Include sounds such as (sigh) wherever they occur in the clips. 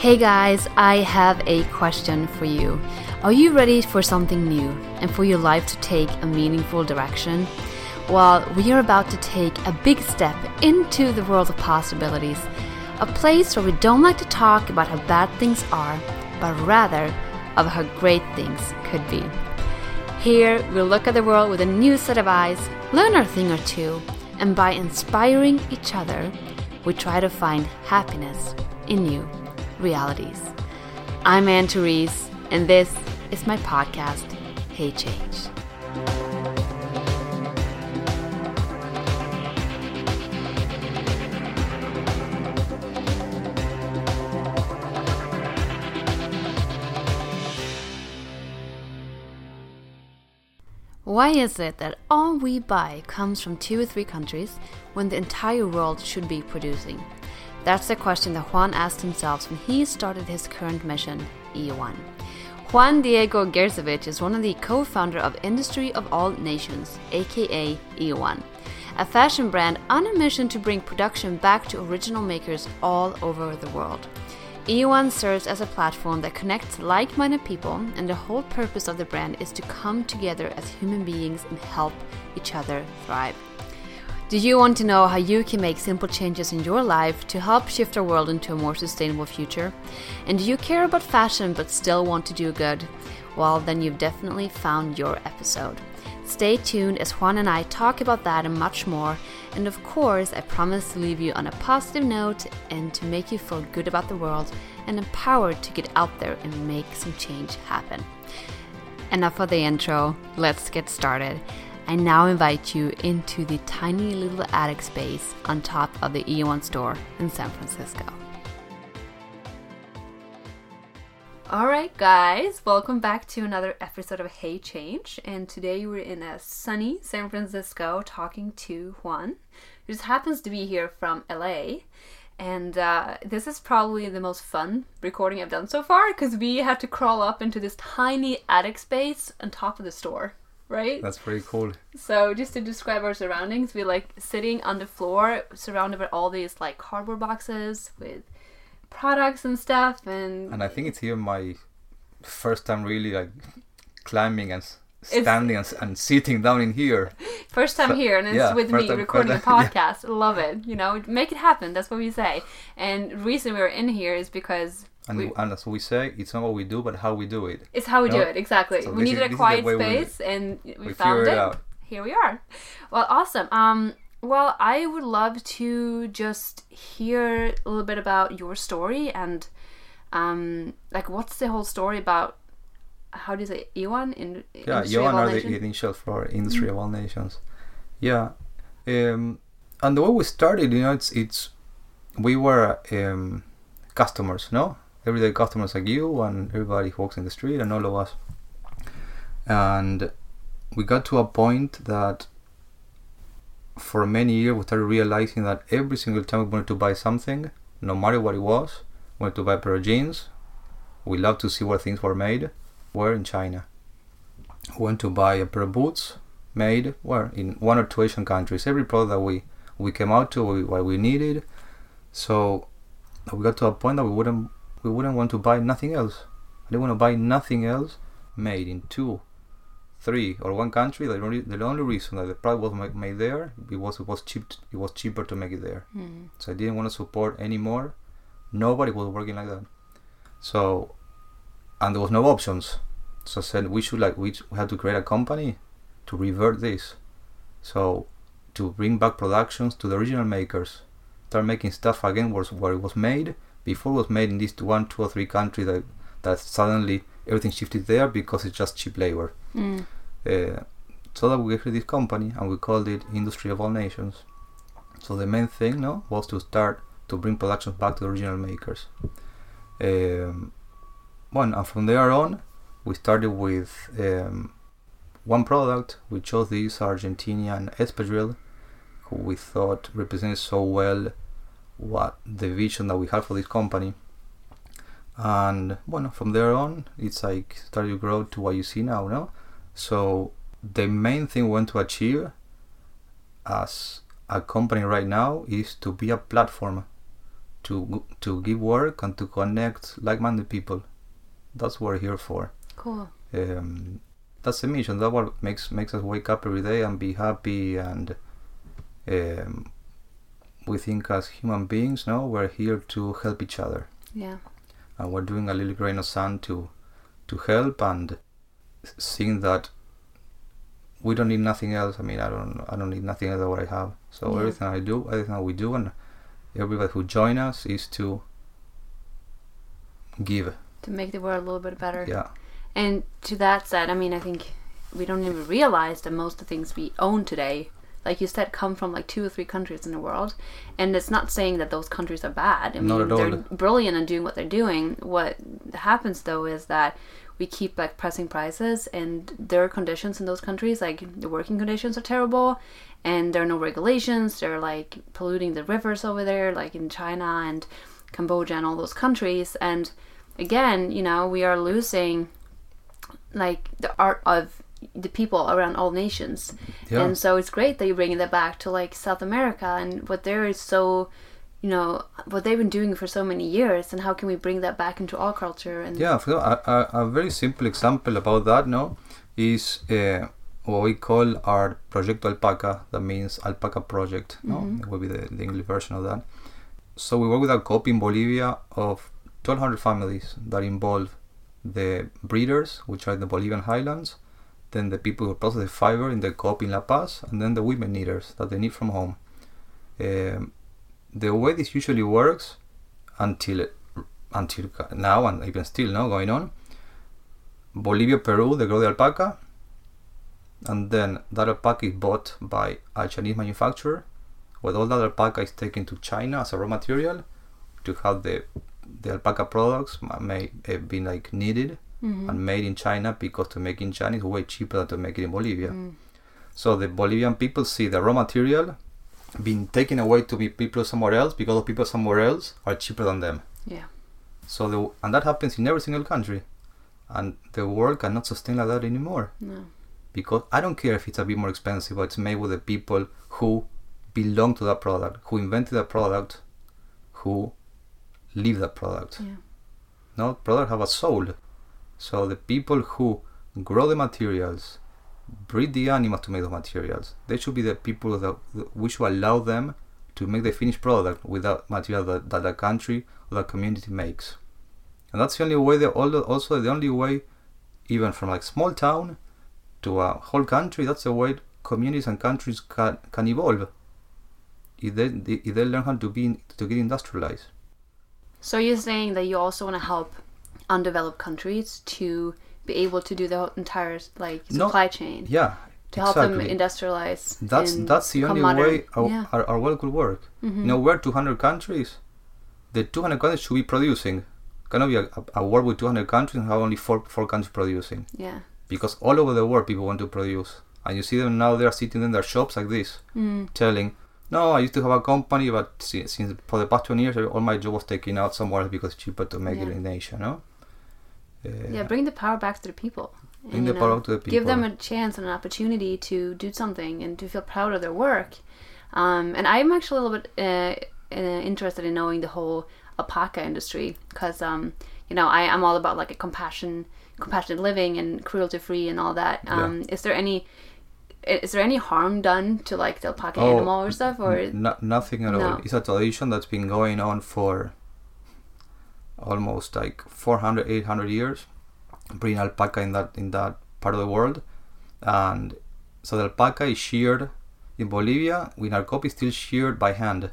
Hey guys, I have a question for you. Are you ready for something new and for your life to take a meaningful direction? Well, we are about to take a big step into the world of possibilities, a place where we don't like to talk about how bad things are, but rather of how great things could be. Here, we'll look at the world with a new set of eyes, learn a thing or two, and by inspiring each other, we try to find happiness in new realities. I'm Anne Therese, and this is my podcast, Hey Change. Why is it that all we buy comes from two or three countries when the entire world should be producing? That's the question that Juan asked himself when he started his current mission, E1. Juan Diego Gerscovich is one of the co-founder of Industry of All Nations, aka E1, a fashion brand on a mission to bring production back to original makers all over the world. E1 serves as a platform that connects like minded people, and the whole purpose of the brand is to come together as human beings and help each other thrive. Do you want to know how you can make simple changes in your life to help shift our world into a more sustainable future? And do you care about fashion but still want to do good? Well, then you've definitely found your episode. Stay tuned as Juan and I talk about that and much more. And of course, I promise to leave you on a positive note and to make you feel good about the world and empowered to get out there and make some change happen. Enough of the intro, let's get started. I now invite you into the tiny little attic space on top of the E1 store in San Francisco. Alright, guys, welcome back to another episode of Hey Change. And today we're in a sunny San Francisco talking to Juan, who just happens to be here from LA. And uh, this is probably the most fun recording I've done so far because we had to crawl up into this tiny attic space on top of the store right? That's pretty cool. So just to describe our surroundings, we're like sitting on the floor, surrounded by all these like cardboard boxes with products and stuff, and And I think it's here my first time really like climbing and standing and, and sitting down in here. (laughs) first time So- here, and it's yeah, with me time- recording a (laughs) podcast. Love it, you know, make it happen. That's what we say. And reason we're in here is because And, we, and as we say, it's not what we do, but how we do it. It's how we do it, exactly. So we needed is- a this is the quiet way we- space and we, we found it. out. Here we are. Well, awesome. Um, well, I would love to just hear a little bit about your story and um, like what's the whole story about how do you say Iwan in Yeah, of are the initial for industry of all nations. Yeah, um, and the way we started, you know, it's it's we were um, customers, no, everyday customers like you and everybody who walks in the street and all of us, and we got to a point that for many years we started realizing that every single time we wanted to buy something, no matter what it was, we wanted to buy a pair of jeans. We love to see where things were made. Were in China went to buy a pair of boots made where in one or two Asian countries. Every product that we we came out to we, what we needed. So we got to a point that we wouldn't we wouldn't want to buy nothing else. I didn't want to buy nothing else made in two, three or one country. The only the only reason that the product was made there it was it was cheap it was cheaper to make it there. Hmm. So I didn't want to support anymore. Nobody was working like that. So, and there was no options. So I said we should like we had to create a company to revert this. So, to bring back productions to the original makers, start making stuff again where, where it was made. Before was made in these one, two or three countries that that suddenly everything shifted there because it's just cheap labor. Mm. Uh, so that we created this company and we called it Industry of All Nations. So the main thing, no, was to start to bring production back to the original makers. Um, one and from there on, we started with um, one product. We chose this Argentinian espadrille, who we thought represents so well what the vision that we had for this company. And well, from there on, it's like started to grow to what you see now, no? So the main thing we want to achieve as a company right now is to be a platform to to give work and to connect like-minded people. That's what we're here for. Cool. Um, that's the mission. That's what makes makes us wake up every day and be happy. And um, we think as human beings, no, we're here to help each other, Yeah. and we're doing a little grain of sand to to help and seeing that we don't need nothing else. I mean, I don't I don't need nothing else than what I have. So Yeah. everything I do, everything we do, and everybody who join us is to give. To make the world a little bit better. Yeah. And to that said, I mean, I think we don't even realize that most of the things we own today, like you said, come from like two or three countries in the world. And it's not saying that those countries are bad. I mean, Not at they're all. brilliant in doing what they're doing. What happens though is that we keep like pressing prices, and their conditions in those countries, like the working conditions, are terrible. And there are no regulations. They're like polluting the rivers over there, like in China and Cambodia and all those countries. And again, you know, we are losing like the art of the people around all nations. Yeah. And so it's great that you're bringing that back to like South America and what there is so, you know, what they've been doing for so many years, and how can we bring that back into our culture? And Yeah, for a, a, a very simple example about that, no, is uh, what we call our Proyecto Alpaca. That means Alpaca Project. No, it will be the, the English version of that. So we work with a COP in Bolivia of 1,200 families that involve the breeders, which are in the Bolivian highlands, then the people who process the fiber in the COP in La Paz, and then the women knitters that they need from home. Um, the way this usually works until until now and even still now going on Bolivia Peru they grow the alpaca and then that alpaca is bought by a Chinese manufacturer where all that alpaca is taken to China as a raw material to have the the alpaca products ma- made uh, been like kneaded and made in China because to make in China is way cheaper than to make it in Bolivia. Mm. So the Bolivian people see the raw material being taken away to be people somewhere else because the people somewhere else are cheaper than them. Yeah, so the, and that happens in every single country, and the world cannot sustain like that anymore. No, because I don't care if it's a bit more expensive, but it's made with the people who belong to that product, who invented that product, who live that product. yeah, No, product have a soul. So the people who grow the materials, breed the animals to make the materials, they should be the people that, we should allow them to make the finished product with that material that, that the country or the community makes. And that's the only way, the, also the only way, even from like small town to a whole country, that's the way communities and countries can, can evolve. If they, if they learn how to be to get industrialized. So you're saying that you also want to help undeveloped countries to be able to do the entire like No, supply chain Yeah, to help them industrialize. That's that's the only modern. way our, yeah. our, our world could work. Mhm. You know, we're 200 countries. The 200 countries should be producing. Cannot be a, a, world with 200 countries and have only four four countries producing. yeah. Because all over the world, people want to produce, and you see them now. They're sitting in their shops like this, Mm. telling, "No, I used to have a company, but since, since for the past 20 years, all my job was taken out somewhere because it's cheaper to make it in Asia." No. Uh, yeah, bring the power back to the people. Bring And, the you power to the people. Give them a chance and an opportunity to do something and to feel proud of their work. Um, and I'm actually a little bit uh, uh, interested in knowing the whole alpaca industry because, um, you know, I, I'm all about like a compassion, compassionate living and cruelty free and all that. Um, Is there any is there any harm done to like the alpaca Oh, animal or stuff or N- nothing at all. No. It's a tradition that's been going on for almost like 400, 800 years. Breeding alpaca in that in that part of the world, and so the alpaca is sheared in Bolivia. Our copy, still sheared by hand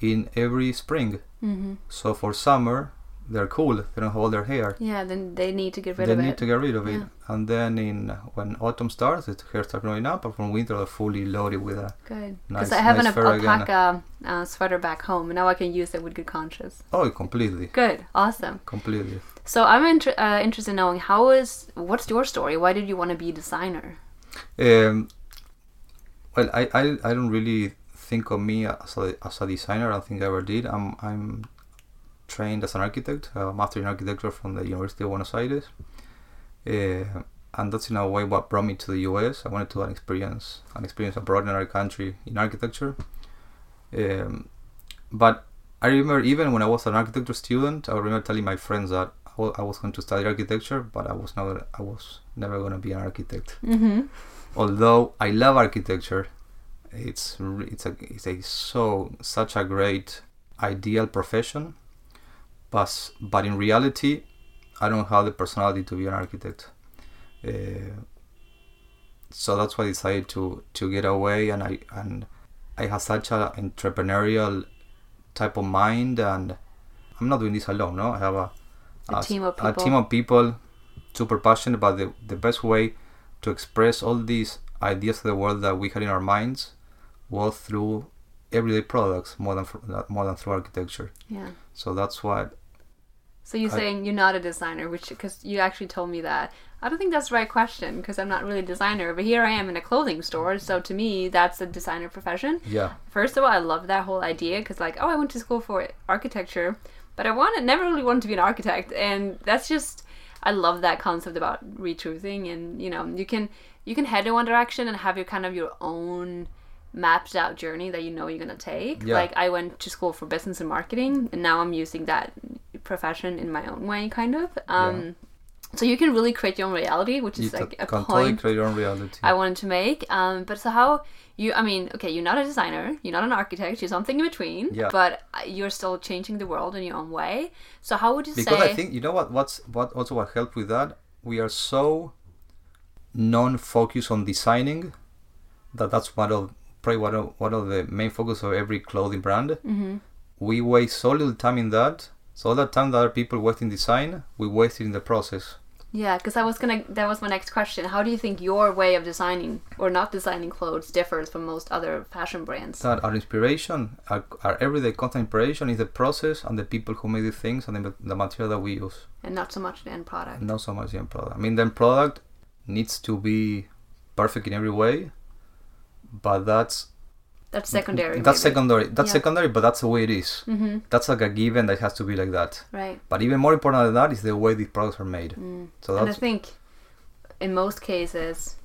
in every spring. hmm So for summer, they're cool. They don't hold their hair. yeah, then they need to get rid they of it. They need to get rid of it. Yeah. And then in when autumn starts, the hair starts growing up. And from winter, they're fully loaded with a Good. Nice- Because I have nice an alpaca uh, sweater back home, and now I can use it with good conscience. oh, completely, Good, awesome. completely. So I'm inter- uh, interested in knowing how is what's your story? Why did you want to be a designer? Um, well, I, I, I don't really think of me as a, as a designer. I don't think I ever did. I'm I'm trained as an architect, a master in architecture from the University of Buenos Aires, uh, and that's in a way what brought me to the US. I wanted to have an experience an experience abroad in another country in architecture. Um, but I remember even when I was an architecture student, I remember telling my friends that I was going to study architecture, but I was not. I was never going to be an architect. Mm-hmm. Although I love architecture, it's it's a it's a so such a great ideal profession, but but in reality, I don't have the personality to be an architect. Uh, so that's why I decided to to get away, and I and I have such a entrepreneurial type of mind, and I'm not doing this alone. No, I have a A team of people. a team of people super passionate about the the best way to express all these ideas of the world that we had in our minds was through everyday products more than fr- more than through architecture. Yeah. So that's what So you're I- saying you're not a designer, which because you actually told me that. I don't think that's the right question because I'm not really a designer, but here I am in a clothing store. So to me, that's a designer profession. yeah First of all, I love that whole idea because, like, oh, I went to school for architecture, but I wanted never really wanted to be an architect, and that's just I love that concept about retruthing, and you know, you can you can head in one direction and have your kind of your own mapped out journey that you know you're gonna take. Yeah. Like I went to school for business and marketing, and now I'm using that profession in my own way, kind of. Um, So you can really create your own reality, which you is like a can totally point create your own reality. I wanted to make. Um, but so how you? I mean, okay, you're not a designer, you're not an architect, you're something in between. Yeah. But you're still changing the world in your own way. So how would you because say? Because I think you know what what's what also what helped with that we are so non-focused on designing that that's one of probably one of one of the main focus of every clothing brand. Mhm. We waste so little time in that. So all that time that other people waste in design, we waste in the process. Yeah, because I was gonna. That was my next question. How do you think your way of designing or not designing clothes differs from most other fashion brands? That our inspiration, our, our everyday content inspiration is the process and the people who make the things and the, the material that we use. and not so much the end product. Not so much the end product. I mean, the end product needs to be perfect in every way, but that's That's secondary. That's maybe. secondary. That's Yeah. secondary, but that's the way it is. Mm-hmm. That's like a given that has to be like that. Right. But even more important than that is the way these products are made. Mm. So and I think in most cases,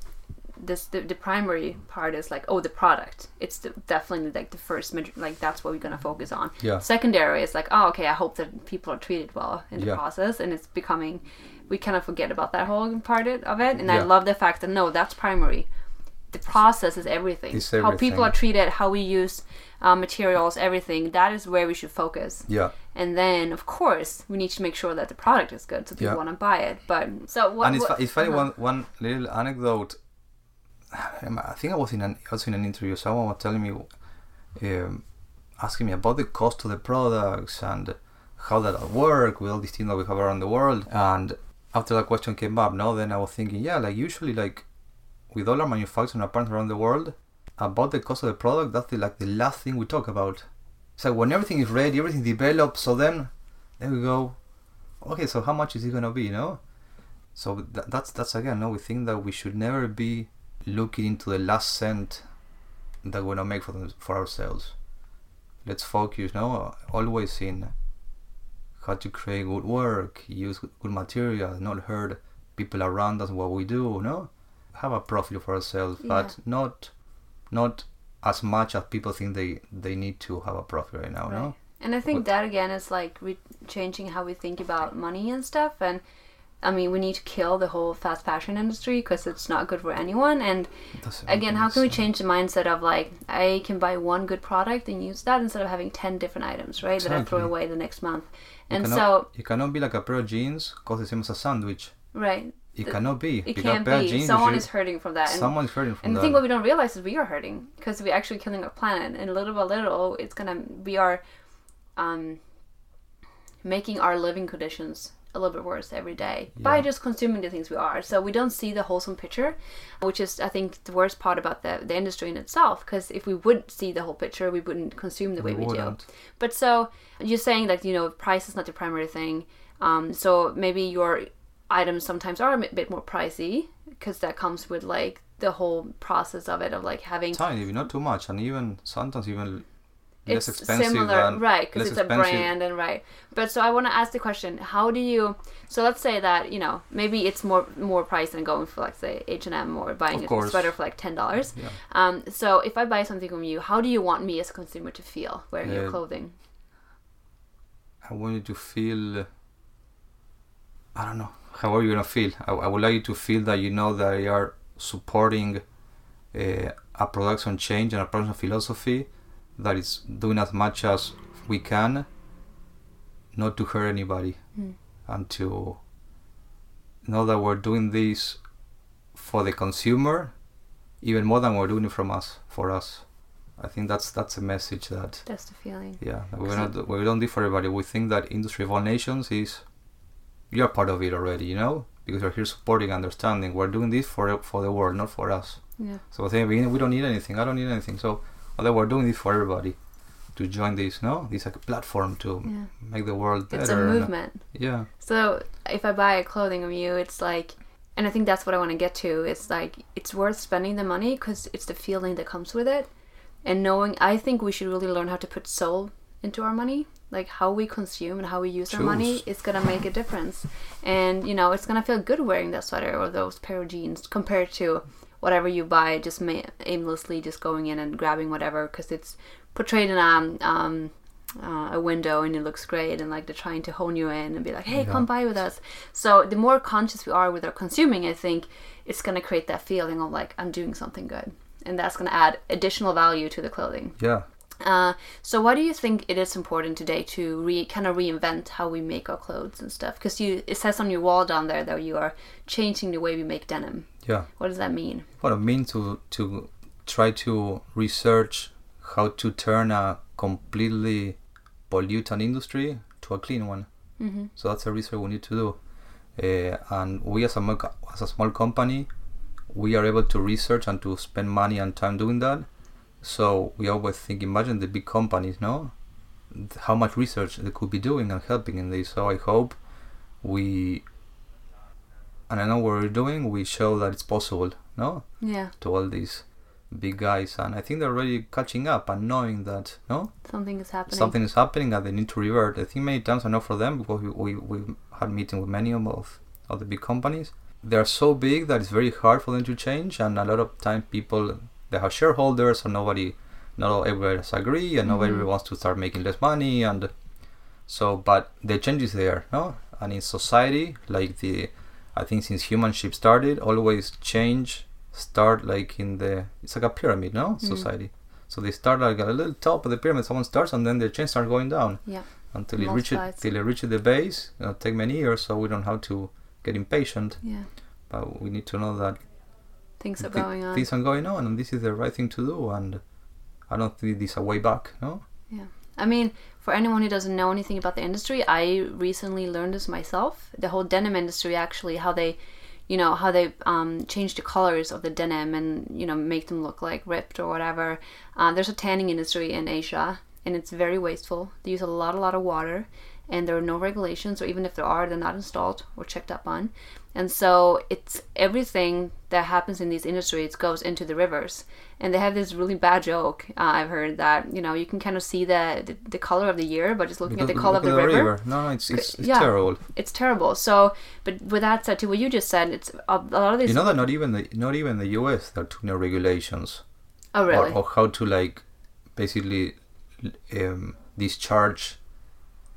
this the, the primary part is like oh the product. It's the, definitely like the first major, like that's what we're gonna focus on. yeah, Secondary is like oh okay I hope that people are treated well in the Yeah. process, and it's becoming we kind of forget about that whole part of it. And I love the fact that no that's primary. The process is everything. It's How people are treated, how we use uh, materials, everything. That is where we should focus. yeah. And then, of course, we need to make sure that the product is good so people Yeah. want to buy it. But so what? and it's, what- it's funny uh-huh. one one little anecdote. (sighs) I think I was in an also in an interview. Someone was telling me, um, asking me about the cost of the products and how that work with all these things that we have around the world. And after that question came up, no, then I was thinking, yeah, like usually like with all our manufacturing our partners around the world, about the cost of the product, that's the, like the last thing we talk about. So when everything is ready, everything developed, so then then we go, okay, so how much is it gonna be, you know? So th- that's that's again, no, we think that we should never be looking into the last cent that we're gonna make for them, for ourselves. Let's focus, no, always in how to create good work, use good material, not hurt people around us what we do, no? Have a profit for ourselves, but not not as much as people think they they need to have a profit right now, Right. no? And I think that again is like re- changing how we think about money and stuff. And I mean, we need to kill the whole fast fashion industry because it's not good for anyone. And again, how can we change the mindset of like I can buy one good product and use that instead of having ten different items, right? That I throw away the next month. You And cannot, so, you cannot be like a pair of jeans cost the same as a sandwich. right, It cannot be. it can't be. Someone is hurting from that. And someone is hurting from that. And the thing what we don't realize is we are hurting because we're actually killing our planet, and little by little, it's gonna we are um, making our living conditions a little bit worse every day by just consuming the things we are. So we don't see the wholesome picture, which is I think the worst part about the the industry in itself. Because if we would see the whole picture, we wouldn't consume the way we, do. wouldn't. But so you're saying that you know price is not the primary thing. Um, so maybe your items sometimes are a bit- more pricey because that comes with like the whole process of it of like having Tiny, not too much, and even sometimes even less it's expensive similar than right because it's a brand and right but so i want to ask the question how do you so let's say that you know maybe it's more more price than going for like say h&m or buying a sweater for like $10 Yeah. um, so if i buy something from you how do you want me as a consumer to feel wearing your clothing I want you to feel. I don't know. How are you gonna feel? I, I would like you to feel that you know that you are supporting uh, a production change and a production philosophy that is doing as much as we can, not to hurt anybody, Mm. and to know that we're doing this for the consumer, even more than we're doing it from us for us. I think that's that's a message that That's the feeling. yeah we're not we don't do for everybody. We think that industry of all nations is you're part of it already, you know, because you're here supporting, understanding. We're doing this for for the world, not for us. Yeah. So at the beginning, we don't need anything. I don't need anything. So although we're doing this for everybody to join this, no, this like a platform to Yeah. make the world better. It's a and, movement. yeah, So if I buy a clothing of you, it's like, and I think that's what I want to get to. It's like it's worth spending the money because it's the feeling that comes with it, and knowing. I think we should really learn how to put soul into our money, like how we consume and how we use our money. is gonna make a difference, and you know it's gonna feel good wearing that sweater or those pair of jeans compared to whatever you buy just ma- aimlessly just going in and grabbing whatever because it's portrayed in um, um uh, a window and it looks great and like they're trying to hone you in and be like hey Yeah. come buy with us so the more conscious we are with our consuming i think it's going to create that feeling of like i'm doing something good and that's going to add additional value to the clothing yeah. Uh, so why do you think it is important today to re kind of reinvent how we make our clothes and stuff because you it says on your wall down there that you are changing the way we make denim Yeah. what does that mean What I mean to to try to research how to turn a completely pollutant industry to a clean one. mm-hmm. So that's a research we need to do. Uh, and we as a as a small company, we are able to research and to spend money and time doing that. So we always think, imagine the big companies, no? How much research they could be doing and helping in this. So I hope we, and I know what we're doing, we show that it's possible, no? yeah To all these big guys, and I think they're already catching up and knowing that, no? something is happening something is happening and they need to revert. I think many times I know for them because we, we, we had meeting with many of, of the big companies. They are so big that it's very hard for them to change, and a lot of time people they have shareholders, so nobody, not all everybody has agree, and nobody Mhm. wants to start making less money, and so but the change is there, no? And in society, like the, I think since humanship started, always change start like in the it's like a pyramid, no? Mm. Society. So they start like a little top of the pyramid, someone starts, and then the change starts going down yeah until it reaches sides. till it reaches the base. It'll take many years, so we don't have to get impatient. yeah But we need to know that things are going on things are going on, and this is the right thing to do. And I don't think this is a way back. No. Yeah. I mean, for anyone who doesn't know anything about the industry, I recently learned this myself. The whole denim industry, actually, how they, you know, how they um, change the colors of the denim and you know make them look like ripped or whatever. Uh, there's a tanning industry in Asia, and it's very wasteful. They use a lot, a lot of water, and there are no regulations, or even if there are, they're not installed or checked up on. And so it's everything that happens in these industries goes into the rivers. And they have this really bad joke. Uh, I've heard that you know you can kind of see the, the the color of the year but just looking at the color of look the at river. No, no, it's it's, it's yeah. terrible. It's terrible. So, but with that said, to what you just said, it's a, a lot of these. You know that not even the not even the U.S. there are too many regulations oh really? or, or how to like basically um, discharge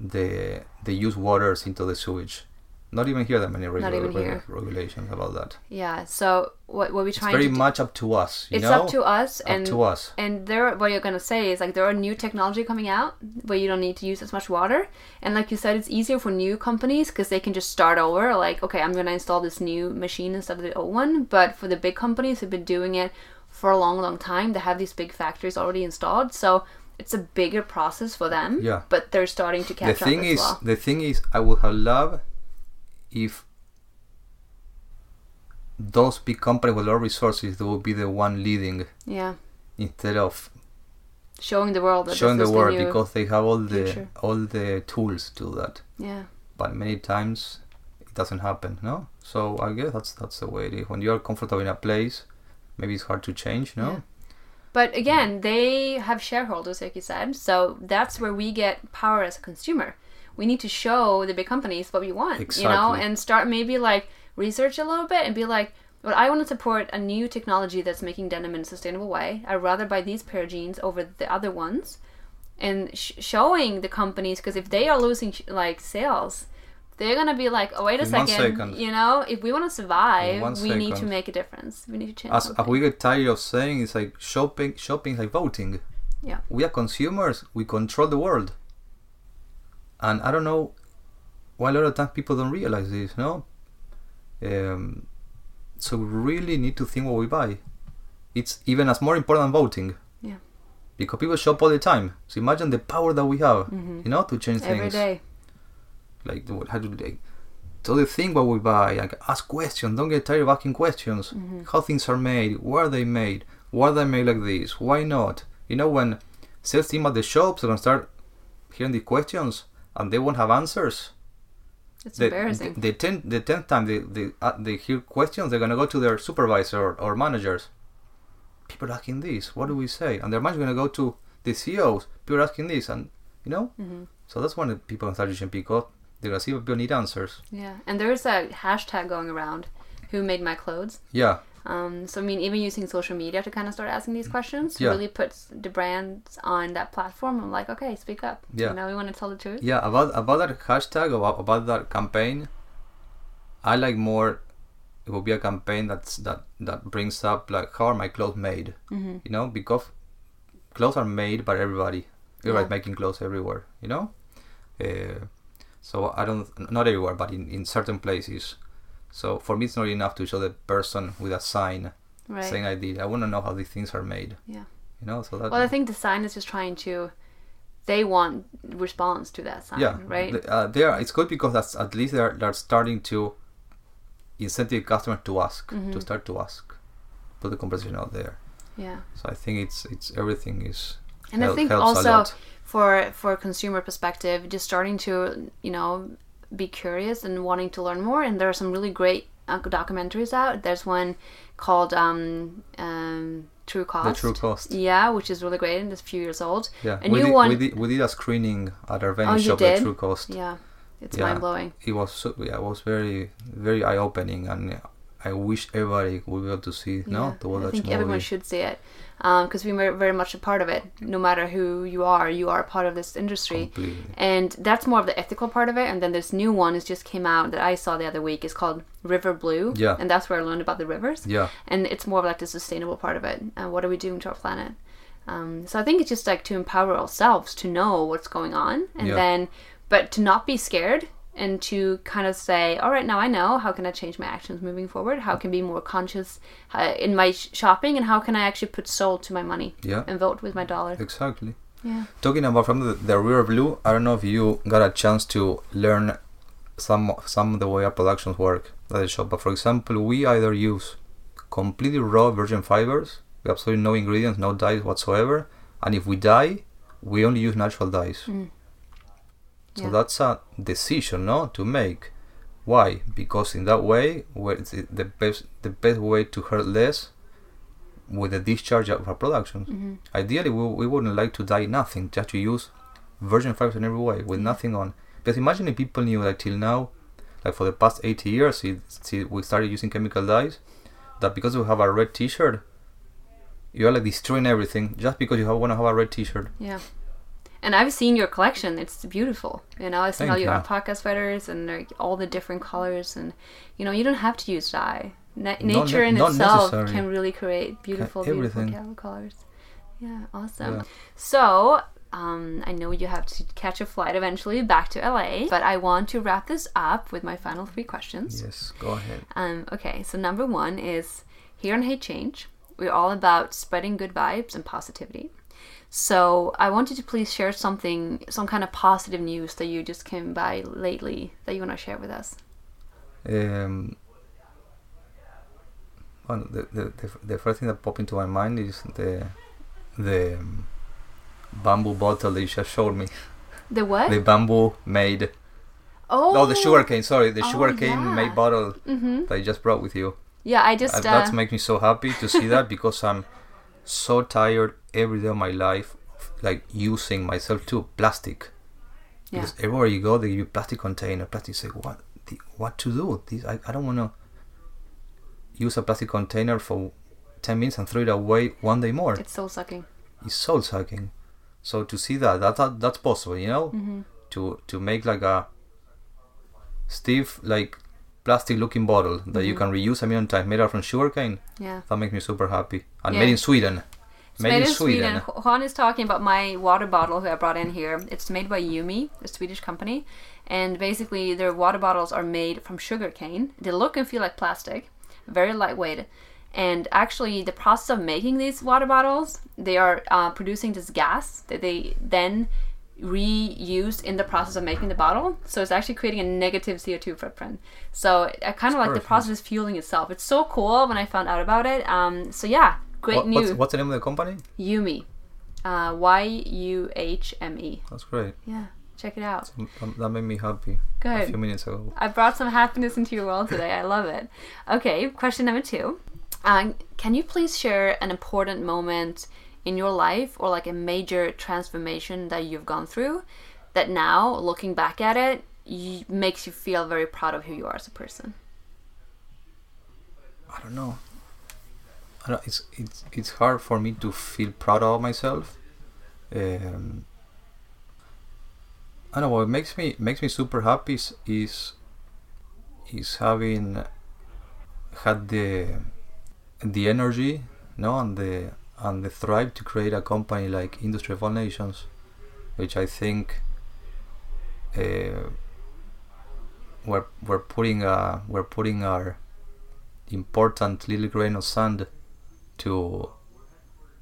the the used waters into the sewage. Not even here that many regu- regulations about that. Yeah. So what what we It's trying very to do, It's very much up to us. You it's know? up to us Up and to us. and there what you're gonna say is like there are new technology coming out where you don't need to use as much water and like you said it's easier for new companies because they can just start over like okay i'm gonna install this new machine instead of the old one but for the big companies who've been doing it for a long long time they have these big factories already installed so it's a bigger process for them Yeah. but they're starting to The catch thing up as is, well the thing is, I would have loved if those big companies with all resources they will be the one leading yeah instead of showing the world that showing the world new. because they have all the future. all the tools to do that. yeah But many times it doesn't happen, no? So I guess that's that's the way it is. When you're comfortable in a place, maybe it's hard to change, no? Yeah. But again, they have shareholders, like you said. So that's where we get power as a consumer. We need to show the big companies what we want, you know, and start maybe like research a little bit and be like, well, I want to support a new technology that's making denim in a sustainable way. I'd rather buy these pair of jeans over the other ones. and sh- showing the companies because if they are losing sh- like sales they're gonna be like oh wait a second second. you know if we want to survive we need to make a difference we need to change As, as we get tired of saying, it's like shopping. Shopping is like voting. Yeah. We are consumers. We control the world. And I don't know why a lot of times people don't realize this. No. Um, so we really need to think what we buy. It's even as more important than voting. Yeah. Because people shop all the time. So imagine the power that we have. Mhm. You know, to change every things. day Like how do they? So they think what we buy. Like ask questions. Don't get tired of asking questions. Mhm. How things are made. Where are they made? Why are they made like this? Why not? You know when sales team at the shops are gonna start hearing the questions and they won't have answers. it's The, embarrassing the, the, ten, the tenth time they they, uh, they hear questions, they're gonna go to their supervisor or, or managers. People are asking this. What do we say? And their manager's gonna go to the CEOs. People are asking this, and you know. hmm So that's when the people in start using because they're gonna see what people need answers. yeah and there's a hashtag going around who made my clothes Yeah, Um, so I mean, even using social media to kind of start asking these questions Yeah. really puts the brands on that platform. I'm like, okay, speak up. Yeah. You know, we want to tell the truth. yeah. About about that hashtag about about that campaign, I like more. It will be a campaign that's that that brings up like how are my clothes made? hmm You know, because clothes are made by everybody. Everybody's Yeah. making clothes everywhere. You know, uh, so I don't not everywhere, but in in certain places. So for me, it's not enough to show the person with a sign Right. saying I did. I want to know how these things are made. Yeah. You know, so that Well, I think the sign is just trying to. They want response to that sign, yeah right? uh, they are it's good because that's at least they're they're starting to incentive customers to ask to Mhm. start to ask put the conversation out there yeah. so i think it's it's everything is And I think also for for consumer perspective, just starting to you know be curious and wanting to learn more. And there are some really great uh, documentaries out. There's one called um, um, True Cost. the true cost Yeah, which is really great and it's a few years old. yeah A we new did, one. we did we did a screening at our venue Oh, shop the true cost Yeah, it's Yeah. mind blowing. it was so, yeah it was very very eye-opening and i wish everybody would be able to see no to watch I think movie everyone should see it because we're very much a part of it. No matter who you are, you are a part of this industry. completely And that's more of the ethical part of it. And then this new one is just came out that I saw the other week. It's called River Blue. Yeah. And that's where I learned about the rivers. yeah And it's more of like the sustainable part of it. And what are we doing to our planet? Um, so I think it's just like to empower ourselves to know what's going on, and Yeah. then, but to not be scared and to kind of say, all right, now I know. How can I change my actions moving forward? How can I be more conscious uh, in my sh- shopping, and how can I actually put soul to my money yeah and vote with my dollar? exactly Yeah. Talking about from the, the River Blue, I don't know if you got a chance to learn some some of the way our productions work at the shop. But for example, we either use completely raw virgin fibers, absolutely no ingredients, no dyes whatsoever, and if we dye, we only use natural dyes. Mm. So Yeah. that's a decision, no, to make. Why? Because in that way, where the best the best way to hurt less with the discharge of our productions. hmm Ideally, we, we wouldn't like to dye nothing, just to use virgin fibers in every way, with nothing on. Because imagine if people knew that till now, like for the past 80 years, it, we started using chemical dyes, that because we have a red t-shirt, you're like destroying everything just because you have, want to have a red t-shirt. Yeah. And I've seen your collection. It's beautiful. You know, I've seen Thank all your you. alpaca sweaters and like, all the different colors. And, you know, you don't have to use dye. Na- nature ne- in itself necessary. can really create beautiful, beautiful colors. Yeah, awesome. Yeah. So, um, I know you have to catch a flight eventually back to LA, but I want to wrap this up with my final three questions. Yes, go ahead. Um, okay, so number one is here on Hey Change, we're all about spreading good vibes and positivity. So I wanted to please share something, some kind of positive news that you just came by lately that you want to share with us. Um, well, the, the, the, the first thing that popped into my mind is the the bamboo bottle that you just showed me. The what? The bamboo made oh, No, the sugar cane. Sorry, the Oh, sugar cane yeah. made bottle Mm-hmm. that you just brought with you. Yeah, I just. Uh, Uh, that makes me so happy to see that (laughs) because I'm so tired every day of my life, of, like using myself too plastic. yeah. Because everywhere you go, they give you plastic container. Plastic. Say what? The, what to do? This I, I don't want to use a plastic container for ten minutes and throw it away one day more. It's soul sucking. It's soul sucking. So to see that that, that that's possible, you know, Mm-hmm. to to make like a stiff like plastic looking bottle that you Mhm. can reuse a million times, made out from sugarcane. Yeah. That makes me super happy. And Yeah. made in Sweden. It's made, in Sweden. Juan is talking about my water bottle who I brought in here. It's made by Yuhme, a Swedish company, and basically their water bottles are made from sugarcane. They look and feel like plastic, very lightweight. And actually, the process of making these water bottles, they are uh, producing this gas that they then reuse in the process of making the bottle. So it's actually creating a negative CO2 footprint. So I kind of like the process is fueling itself. It's so cool when I found out about it. Um, so yeah, great What- news. what's, what's the name of the company? Yuhme. Uh, y U H M E. That's great. Yeah, check it out. Um, That made me happy Good. a few minutes ago. I brought some happiness into your world today. I love it. Okay, question number two. Um, can you please share an important moment in your life or like a major transformation that you've gone through that now, looking back at it, y- makes you feel very proud of who you are as a person? I don't know. I don't, it's it's it's hard for me to feel proud of myself. Um, I don't know what makes me makes me super happy is is, is having had the the energy, no, and the and the thrive to create a company like Industry of All Nations, which I think uh, we're we're putting uh we're putting our important little grain of sand to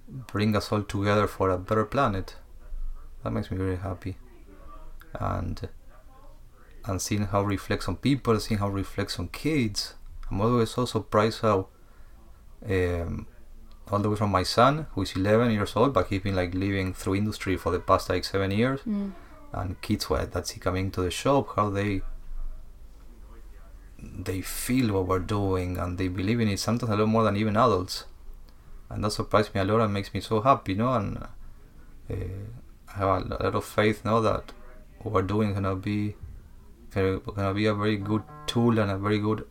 bring us all together for a better planet. That makes me very happy. And and seeing how it reflects on people, seeing how it reflects on kids. I'm always so surprised how um, all the way from my son, who is 11 years old, but he's been like living through industry for the past like seven years, Mm. and kids were that see coming to the shop, how they they feel what we're doing and they believe in it sometimes a lot more than even adults and that surprised me a lot and makes me so happy you know and uh, I have a lot of faith now that what we're doing is gonna be gonna be a very good tool and a very good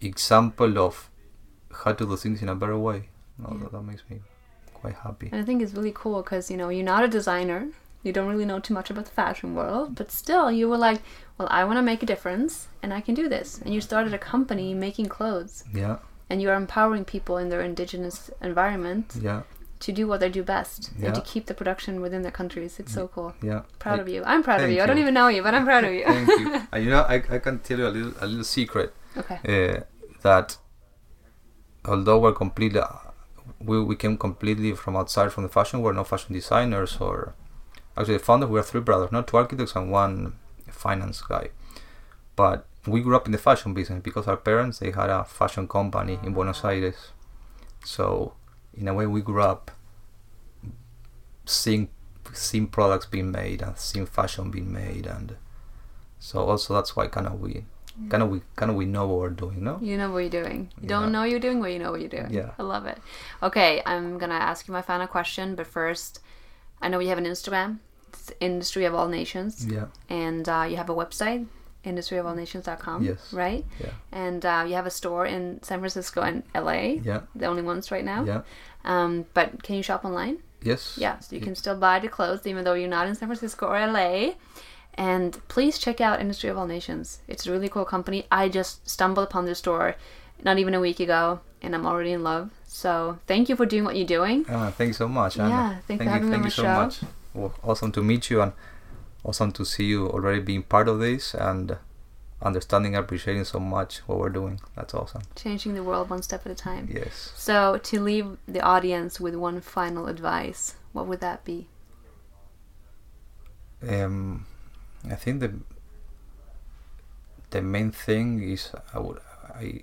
example of how to do things in a better way no, Yeah. that, makes me quite happy And I think it's really cool because you know you're not a designer, you don't really know too much about the fashion world, but still you were like, well, I want to make a difference and I can do this, and you started a company making clothes, yeah and you are empowering people in their indigenous environment yeah to do what they do best Yeah. and to keep the production within their countries. It's so cool. yeah Proud I- of you. I'm proud of thank you. I don't even know you, but I'm proud of you. thank you (laughs) and you know I, I can tell you a little a little secret okay. uh, that although we're completely we, we came completely from outside from the fashion we're not fashion designers or actually the founder we are three brothers not two architects and one finance guy. But we grew up in the fashion business because our parents they had a fashion company in buenos aires. So in a way we grew up seeing seeing products being made and seeing fashion being made and so also that's why kind of we kind of we kind of we know what we're doing no You know what you're doing. You Yeah. don't know you're doing what you know what you're doing. Yeah. I love it. Okay, I'm gonna ask you my final question, but first, I know you have an Instagram. It's Industry of All Nations, yeah and uh, you have a website, industryofallnations.com. Yes. Right. yeah And uh, you have a store in San Francisco and LA. yeah The only ones right now. yeah Um, but can you shop online? yes Yeah, so you can still buy the clothes even though you're not in San Francisco or LA. And please check out Industry of All Nations. It's a really cool company. I just stumbled upon this store not even a week ago, and I'm already in love. So thank you for doing what you're doing. Ah, thank you so much Anna. Yeah, thanks for thank having you me thank you so show. much well, awesome to meet you and awesome to see you already being part of this and understanding and appreciating so much what we're doing that's awesome Changing the world one step at a time. yes So to leave the audience with one final advice, what would that be? um i think the the main thing is i would i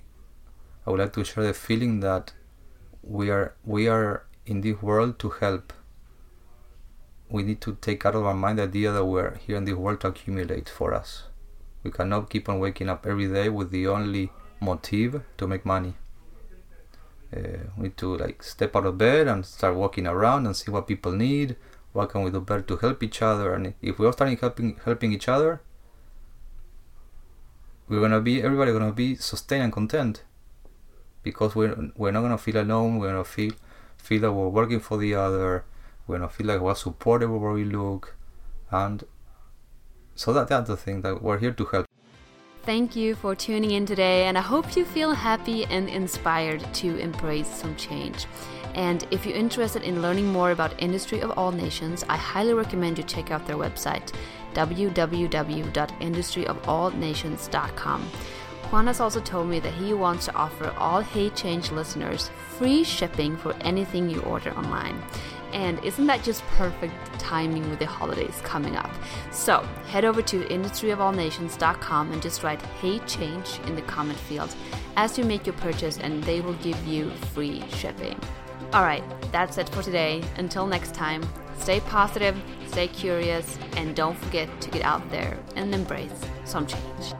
i would like to share the feeling that we are we are in this world to help. We need to take out of our mind the idea that we're here in this world to accumulate for us. We cannot keep on waking up every day with the only motive to make money. Uh, we need to like step out of bed and start walking around and see what people need what can we do better to help each other and if we are starting helping helping each other we're gonna be everybody gonna be sustained and content because we're we're not gonna feel alone we're gonna feel feel that we're working for the other we're gonna feel like we're supported wherever we look, and so that that's the thing that we're here to help. Thank you for tuning in today, and I hope you feel happy and inspired to embrace some change. And if you're interested in learning more about Industry of All Nations, I highly recommend you check out their website www.industryofallnations.com. Juan has also told me that he wants to offer all Hey Change listeners free shipping for anything you order online. And isn't that just perfect timing with the holidays coming up? So head over to industryofallnations.com and just write Hey Change in the comment field as you make your purchase, and they will give you free shipping. Alright, that's it for today. Until next time, stay positive, stay curious, and don't forget to get out there and embrace some change.